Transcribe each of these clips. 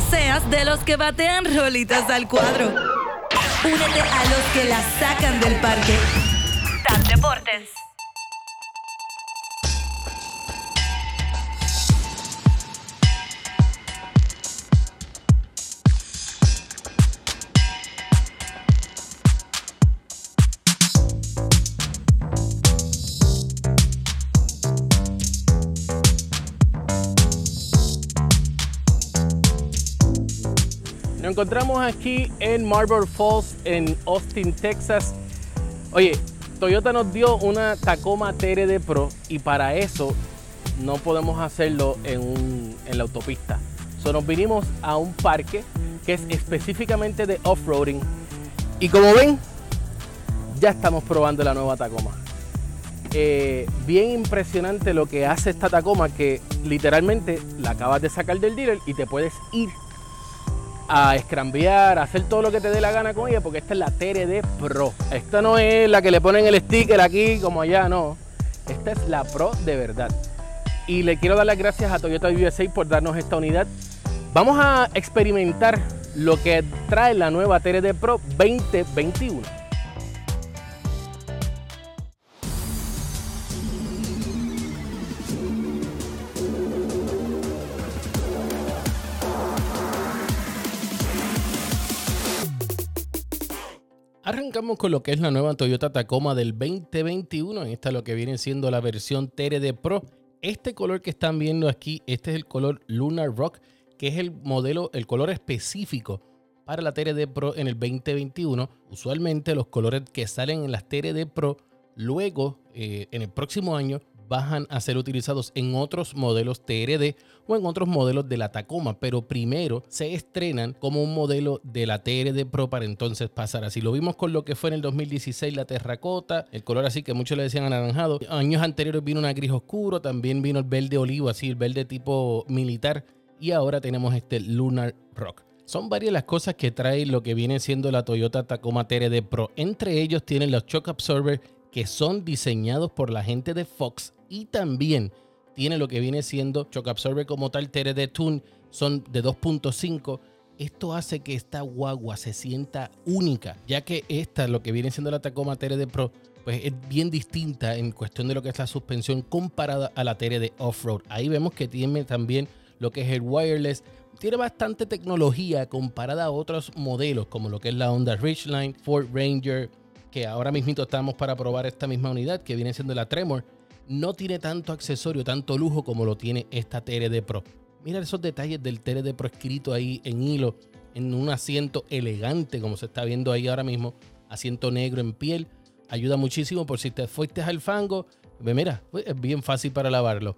seas de los que batean rolitas al cuadro. Únete a los que la sacan del parque. TAP Deportes. Encontramos aquí en Marble Falls, en Austin, Texas. Oye, Toyota nos dio una Tacoma TRD Pro y para eso no podemos hacerlo en la autopista. So, nos vinimos a un parque que es específicamente de off-roading. Y como ven, ya estamos probando la nueva Tacoma. Eh, bien impresionante lo que hace esta Tacoma que literalmente la acabas de sacar del dealer y te puedes ir a escrambear, a hacer todo lo que te dé la gana con ella, porque esta es la TRD Pro. Esta no es la que le ponen el sticker aquí como allá, no. Esta es la Pro de verdad. Y le quiero dar las gracias a Toyota USA por darnos esta unidad. Vamos a experimentar lo que trae la nueva TRD Pro 2021. Arrancamos con lo que es la nueva Toyota Tacoma del 2021. Esta es lo que viene siendo la versión TRD Pro. Este color que están viendo aquí, este es el color Lunar Rock, que es el modelo, el color específico para la TRD Pro en el 2021. Usualmente los colores que salen en las TRD Pro luego eh, en el próximo año bajan a ser utilizados en otros modelos TRD o en otros modelos de la Tacoma, pero primero se estrenan como un modelo de la TRD Pro para entonces pasar así. Lo vimos con lo que fue en el 2016 la terracota, el color así que muchos le decían anaranjado. Años anteriores vino una gris oscuro, también vino el verde olivo, así el verde tipo militar y ahora tenemos este Lunar Rock. Son varias las cosas que trae lo que viene siendo la Toyota Tacoma TRD Pro. Entre ellos tienen los shock absorber que son diseñados por la gente de Fox y también tiene lo que viene siendo shock absorber como tal TRD Tune, son de 2.5. Esto hace que esta guagua se sienta única, ya que esta, lo que viene siendo la Tacoma TRD Pro, pues es bien distinta en cuestión de lo que es la suspensión comparada a la TRD Off-Road. Ahí vemos que tiene también lo que es el wireless, tiene bastante tecnología comparada a otros modelos como lo que es la Honda Ridgeline, Ford Ranger, que ahora mismito estamos para probar esta misma unidad que viene siendo la Tremor. No tiene tanto accesorio, tanto lujo como lo tiene esta TRD Pro. Mira esos detalles del TRD Pro escrito ahí en hilo, en un asiento elegante como se está viendo ahí ahora mismo, asiento negro en piel. Ayuda muchísimo por si te fuiste al fango. Mira, pues, es bien fácil para lavarlo.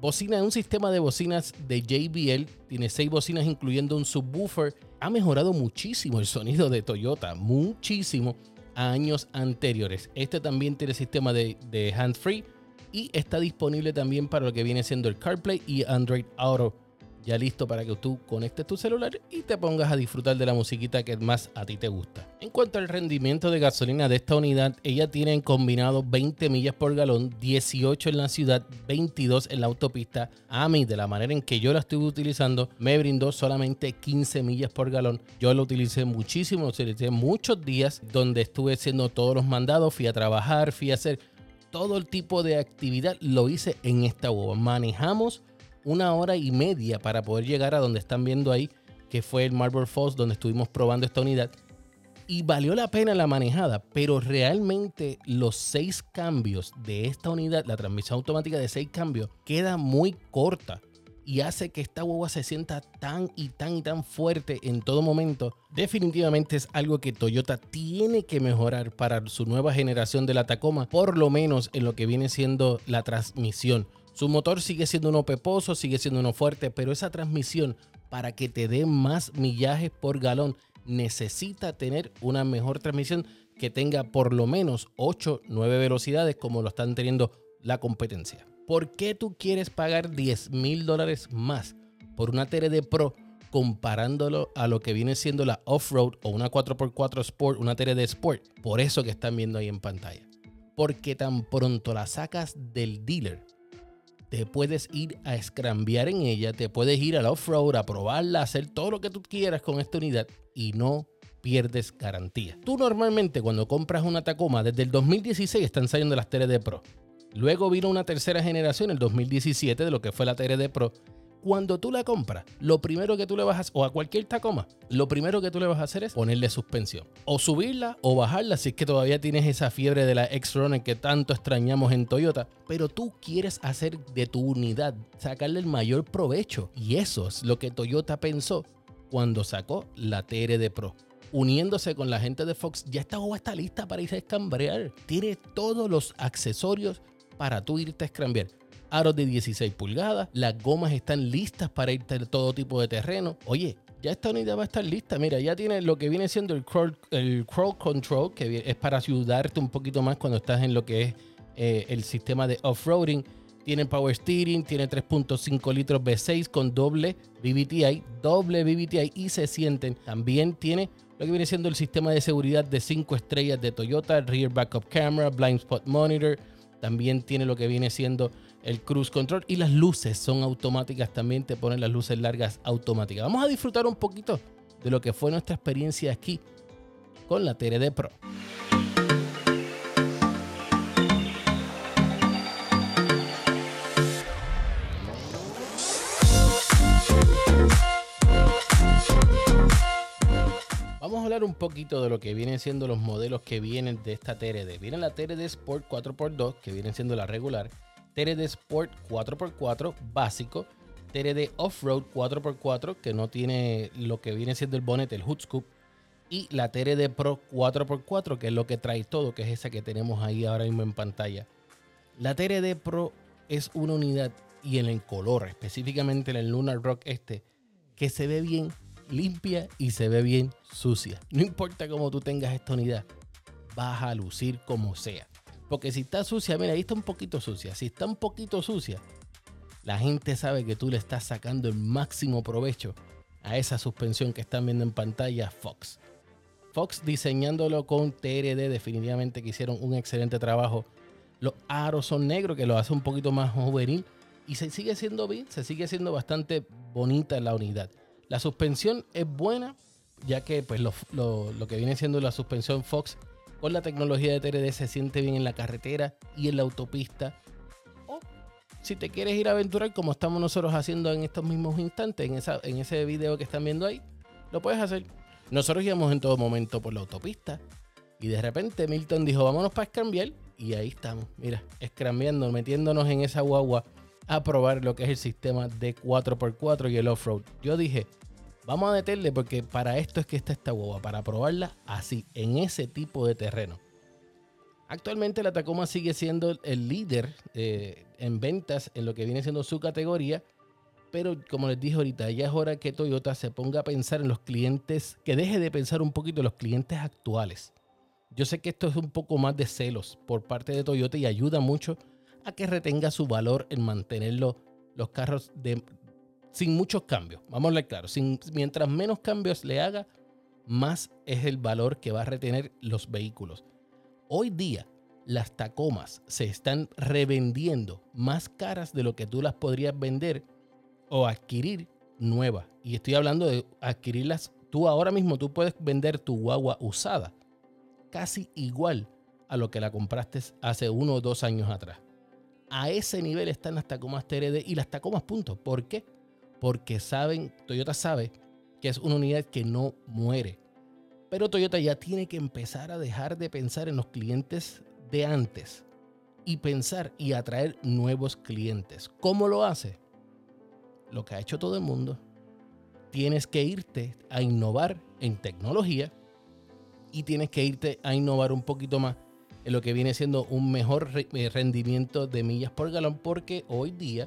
Bocina, un sistema de bocinas de JBL, tiene seis bocinas incluyendo un subwoofer. Ha mejorado muchísimo el sonido de Toyota, muchísimo a años anteriores. Este también tiene sistema de, de hand-free y está disponible también para lo que viene siendo el CarPlay y Android Auto. Ya listo para que tú conectes tu celular y te pongas a disfrutar de la musiquita que más a ti te gusta. En cuanto al rendimiento de gasolina de esta unidad, ella tiene en combinado 20 millas por galón, 18 en la ciudad, 22 en la autopista. A mí, de la manera en que yo la estuve utilizando, me brindó solamente 15 millas por galón. Yo lo utilicé muchísimo, lo utilicé muchos días donde estuve haciendo todos los mandados, fui a trabajar, fui a hacer todo el tipo de actividad, lo hice en esta hueva. Manejamos una hora y media para poder llegar a donde están viendo ahí, que fue el Marble Falls, donde estuvimos probando esta unidad. Y valió la pena la manejada, pero realmente los seis cambios de esta unidad, la transmisión automática de seis cambios, queda muy corta y hace que esta guagua se sienta tan y tan y tan fuerte en todo momento. Definitivamente es algo que Toyota tiene que mejorar para su nueva generación de la Tacoma, por lo menos en lo que viene siendo la transmisión. Su motor sigue siendo uno peposo, sigue siendo uno fuerte, pero esa transmisión para que te dé más millajes por galón necesita tener una mejor transmisión que tenga por lo menos 8, 9 velocidades como lo están teniendo la competencia. ¿Por qué tú quieres pagar 10 mil dólares más por una TRD Pro comparándolo a lo que viene siendo la off-road o una 4x4 Sport, una TRD Sport? Por eso que están viendo ahí en pantalla. Porque tan pronto la sacas del dealer, te puedes ir a escrambear en ella, te puedes ir al off-road, a probarla, a hacer todo lo que tú quieras con esta unidad y no pierdes garantía. Tú normalmente cuando compras una Tacoma, desde el 2016 están saliendo las TRD Pro. Luego vino una tercera generación, el 2017, de lo que fue la TRD Pro. Cuando tú la compras, lo primero que tú le vas a o a cualquier Tacoma, lo primero que tú le vas a hacer es ponerle suspensión. O subirla o bajarla si es que todavía tienes esa fiebre de la X-Runner que tanto extrañamos en Toyota. Pero tú quieres hacer de tu unidad, sacarle el mayor provecho. Y eso es lo que Toyota pensó cuando sacó la TRD Pro uniéndose con la gente de Fox, ya esta guagua está lista para irse a escambrear. Tiene todos los accesorios para tú irte a escrambear. Aros de 16 pulgadas, las gomas están listas para irte a todo tipo de terreno. Oye, ya esta unidad va a estar lista. Mira, ya tiene lo que viene siendo el crawl, el crawl control, que es para ayudarte un poquito más cuando estás en lo que es eh, el sistema de off-roading. Tiene power steering, tiene 3.5 litros V6 con doble BBTI, doble BBTI y se sienten. También tiene lo que viene siendo el sistema de seguridad de 5 estrellas de Toyota, Rear Backup Camera, Blind Spot Monitor. También tiene lo que viene siendo el cruise control y las luces son automáticas. También te ponen las luces largas automáticas. Vamos a disfrutar un poquito de lo que fue nuestra experiencia aquí con la TRD Pro. Vamos a hablar un poquito de lo que vienen siendo los modelos que vienen de esta TRD. Viene la TRD Sport 4x2, que viene siendo la regular. TRD Sport 4x4 básico. TRD Off-Road 4x4, que no tiene lo que viene siendo el bonnet, el hood scoop. Y la TRD Pro 4x4, que es lo que trae todo, que es esa que tenemos ahí ahora mismo en pantalla. La TRD Pro es una unidad y en el color, específicamente en el Lunar Rock este, que se ve bien limpia y se ve bien sucia. No importa cómo tú tengas esta unidad, vas a lucir como sea. Porque si está sucia, mira, ahí está un poquito sucia. Si está un poquito sucia, la gente sabe que tú le estás sacando el máximo provecho a esa suspensión que están viendo en pantalla Fox. Fox diseñándolo con TRD definitivamente que hicieron un excelente trabajo. Los aros son negros que lo hace un poquito más juvenil y se sigue siendo bien, se sigue siendo bastante bonita la unidad. La suspensión es buena, ya que pues lo, que viene siendo la suspensión Fox con la tecnología de TRD se siente bien en la carretera y en la autopista. O si te quieres ir a aventurar como estamos nosotros haciendo en estos mismos instantes, en, esa, en ese video que están viendo ahí, lo puedes hacer. Nosotros íbamos en todo momento por la autopista y de repente Milton dijo, vámonos para escrambiar. Y ahí estamos, mira, escrambiando, metiéndonos en esa guagua a probar lo que es el sistema de 4x4 y el off-road. Yo dije, vamos a meterle porque para esto es que está esta guagua, para probarla así, en ese tipo de terreno. Actualmente la Tacoma sigue siendo el líder eh, en ventas en lo que viene siendo su categoría, pero como les dije ahorita, ya es hora que Toyota se ponga a pensar en los clientes, que deje de pensar un poquito en los clientes actuales. Yo sé que esto es un poco más de celos por parte de Toyota y ayuda mucho a que retenga su valor en mantenerlo los carros de, sin muchos cambios. Vamos a hablar claro, sin, mientras menos cambios le haga, más es el valor que va a retener los vehículos. Hoy día, las Tacomas se están revendiendo más caras de lo que tú las podrías vender o adquirir nuevas. Y estoy hablando de adquirirlas. Tú ahora mismo tú puedes vender tu guagua usada casi igual a lo que la compraste hace uno o dos años atrás. A ese nivel están las Tacomas TRD y las Tacomas punto. ¿Por qué? Porque saben, Toyota sabe que es una unidad que no muere. Pero Toyota ya tiene que empezar a dejar de pensar en los clientes de antes y pensar y atraer nuevos clientes. ¿Cómo lo hace? Lo que ha hecho todo el mundo. Tienes que irte a innovar en tecnología y tienes que irte a innovar un poquito más en lo que viene siendo un mejor eh, rendimiento de millas por galón, porque hoy día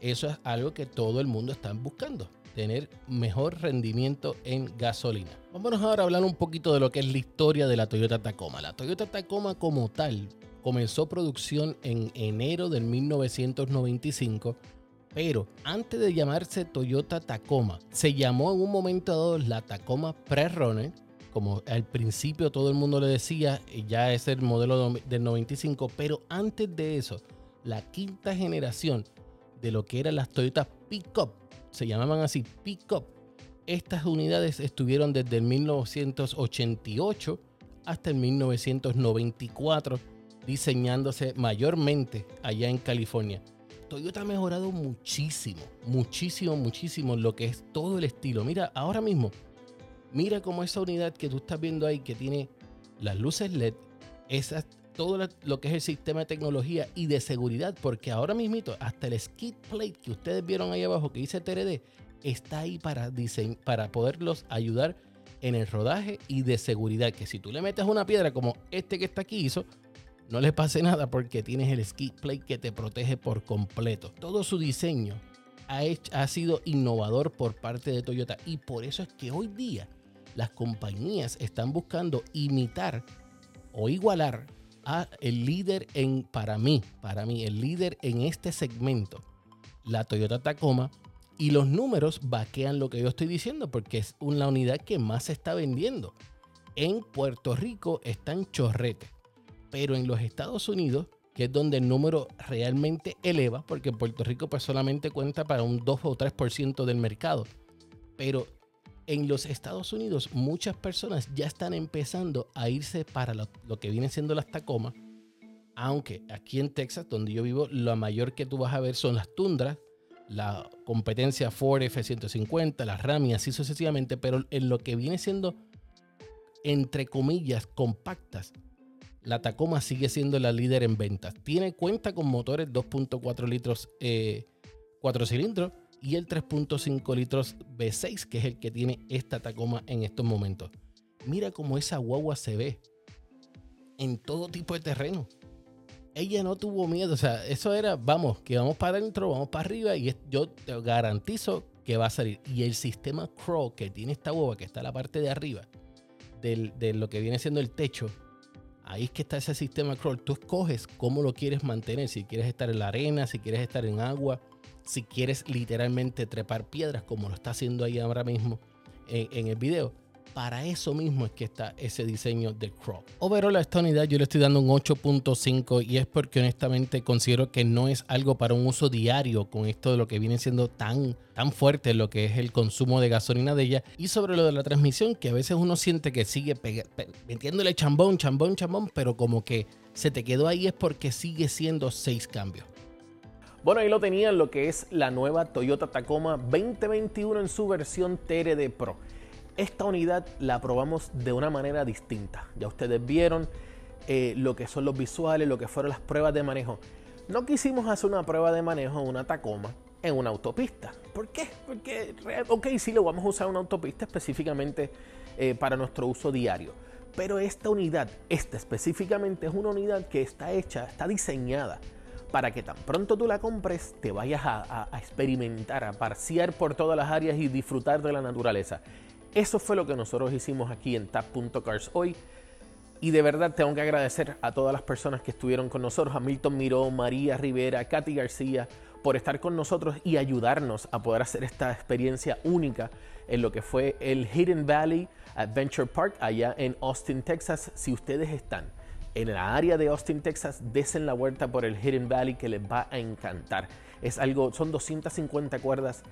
eso es algo que todo el mundo está buscando, tener mejor rendimiento en gasolina. Vámonos ahora a hablar un poquito de lo que es la historia de la Toyota Tacoma. La Toyota Tacoma como tal comenzó producción en enero del 1995 pero antes de llamarse Toyota Tacoma, se llamó en un momento dado la Tacoma Pre-Runner como al principio todo el mundo le decía, eh, ya es el modelo del 95, pero antes de eso, la quinta generación de lo que eran las Toyota Pickup. Se llamaban así Pickup. Estas unidades estuvieron desde el 1988 hasta el 1994 diseñándose mayormente allá en California. Toyota ha mejorado muchísimo, muchísimo, muchísimo lo que es todo el estilo. Mira, ahora mismo, mira cómo esa unidad que tú estás viendo ahí que tiene las luces LED, esas, todo lo que es el sistema de tecnología y de seguridad, porque ahora mismo hasta el skid plate que ustedes vieron ahí abajo que dice TRD está ahí para, para poderlos ayudar en el rodaje y de seguridad. Que si tú le metes una piedra como este que está aquí hizo, no le pase nada porque tienes el skid plate que te protege por completo. Todo su diseño ha, ha sido innovador por parte de Toyota y por eso es que hoy día las compañías están buscando imitar o igualar a el líder en, para mí, para mí, el líder en este segmento, la Toyota Tacoma, y los números vaquean lo que yo estoy diciendo porque es una unidad que más se está vendiendo. En Puerto Rico están chorrete, pero en los Estados Unidos, que es donde el número realmente eleva, porque Puerto Rico pues solamente cuenta para un 2 o 3% del mercado. Pero en los Estados Unidos muchas personas ya están empezando a irse para lo, que viene siendo las Tacoma, aunque aquí en Texas, donde yo vivo, lo mayor que tú vas a ver son las tundras, la competencia Ford F-150, las Ram y así sucesivamente, pero en lo que viene siendo, entre comillas, compactas, la Tacoma sigue siendo la líder en ventas. Tiene cuenta con motores 2.4 litros 4 eh, cilindros y el 3.5 litros V6, que es el que tiene esta Tacoma en estos momentos. Mira cómo esa guagua se ve en todo tipo de terreno ella no tuvo miedo. O sea, eso era, vamos, que vamos para adentro, vamos para arriba y yo te garantizo que va a salir. Y el sistema Crow que tiene esta hueva, que está en la parte de arriba, de lo que viene siendo el techo, ahí es que está ese sistema Crow. Tú escoges cómo lo quieres mantener. Si quieres estar en la arena, si quieres estar en agua, si quieres literalmente trepar piedras, como lo está haciendo ahí ahora mismo en el video para eso mismo es que está ese diseño del Crow. Overall a esta unidad yo le estoy dando un 8.5 y es porque honestamente considero que no es algo para un uso diario con esto de lo que viene siendo tan, tan fuerte lo que es el consumo de gasolina de ella. Y sobre lo de la transmisión, que a veces uno siente que sigue metiéndole chambón, chambón, chambón, pero como que se te quedó ahí es porque sigue siendo 6 cambios. Bueno, ahí lo tenían lo que es la nueva Toyota Tacoma 2021 en su versión TRD Pro. Esta unidad la probamos de una manera distinta. Ya ustedes vieron eh, lo que son los visuales, lo que fueron las pruebas de manejo. No quisimos hacer una prueba de manejo en una Tacoma en una autopista. ¿Por qué? Porque, ok, sí lo vamos a usar en una autopista específicamente eh, para nuestro uso diario. Pero esta unidad, esta específicamente, es una unidad que está hecha, está diseñada para que tan pronto tú la compres, te vayas a, experimentar, a parciar por todas las áreas y disfrutar de la naturaleza. Eso fue lo que nosotros hicimos aquí en Tap.cars hoy. Y de verdad tengo que agradecer a todas las personas que estuvieron con nosotros, a Milton Miró, María Rivera, Katy García, por estar con nosotros y ayudarnos a poder hacer esta experiencia única en lo que fue el Hidden Valley Adventure Park allá en Austin, Texas. Si ustedes están en la área de Austin, Texas, desen la vuelta por el Hidden Valley que les va a encantar. Es algo, son 250 cuerdas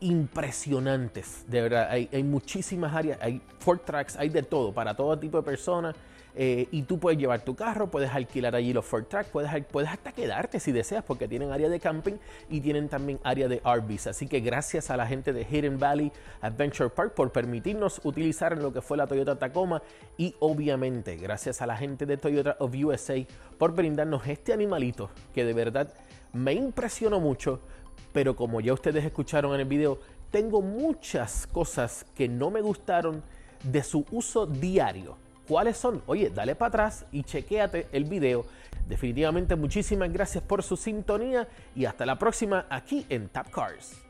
impresionantes, de verdad. Hay, muchísimas áreas, hay Ford Tracks, hay de todo, para todo tipo de personas. Eh, y tú puedes llevar tu carro, puedes alquilar allí los Ford Tracks, puedes, puedes hasta quedarte si deseas, porque tienen área de camping y tienen también área de RVs. Así que gracias a la gente de Hidden Valley Adventure Park por permitirnos utilizar lo que fue la Toyota Tacoma y obviamente gracias a la gente de Toyota of USA por brindarnos este animalito que de verdad me impresionó mucho pero como ya ustedes escucharon en el video, tengo muchas cosas que no me gustaron de su uso diario. ¿Cuáles son? Oye, dale para atrás y chequéate el video. Definitivamente muchísimas gracias por su sintonía y hasta la próxima aquí en Tap Cars.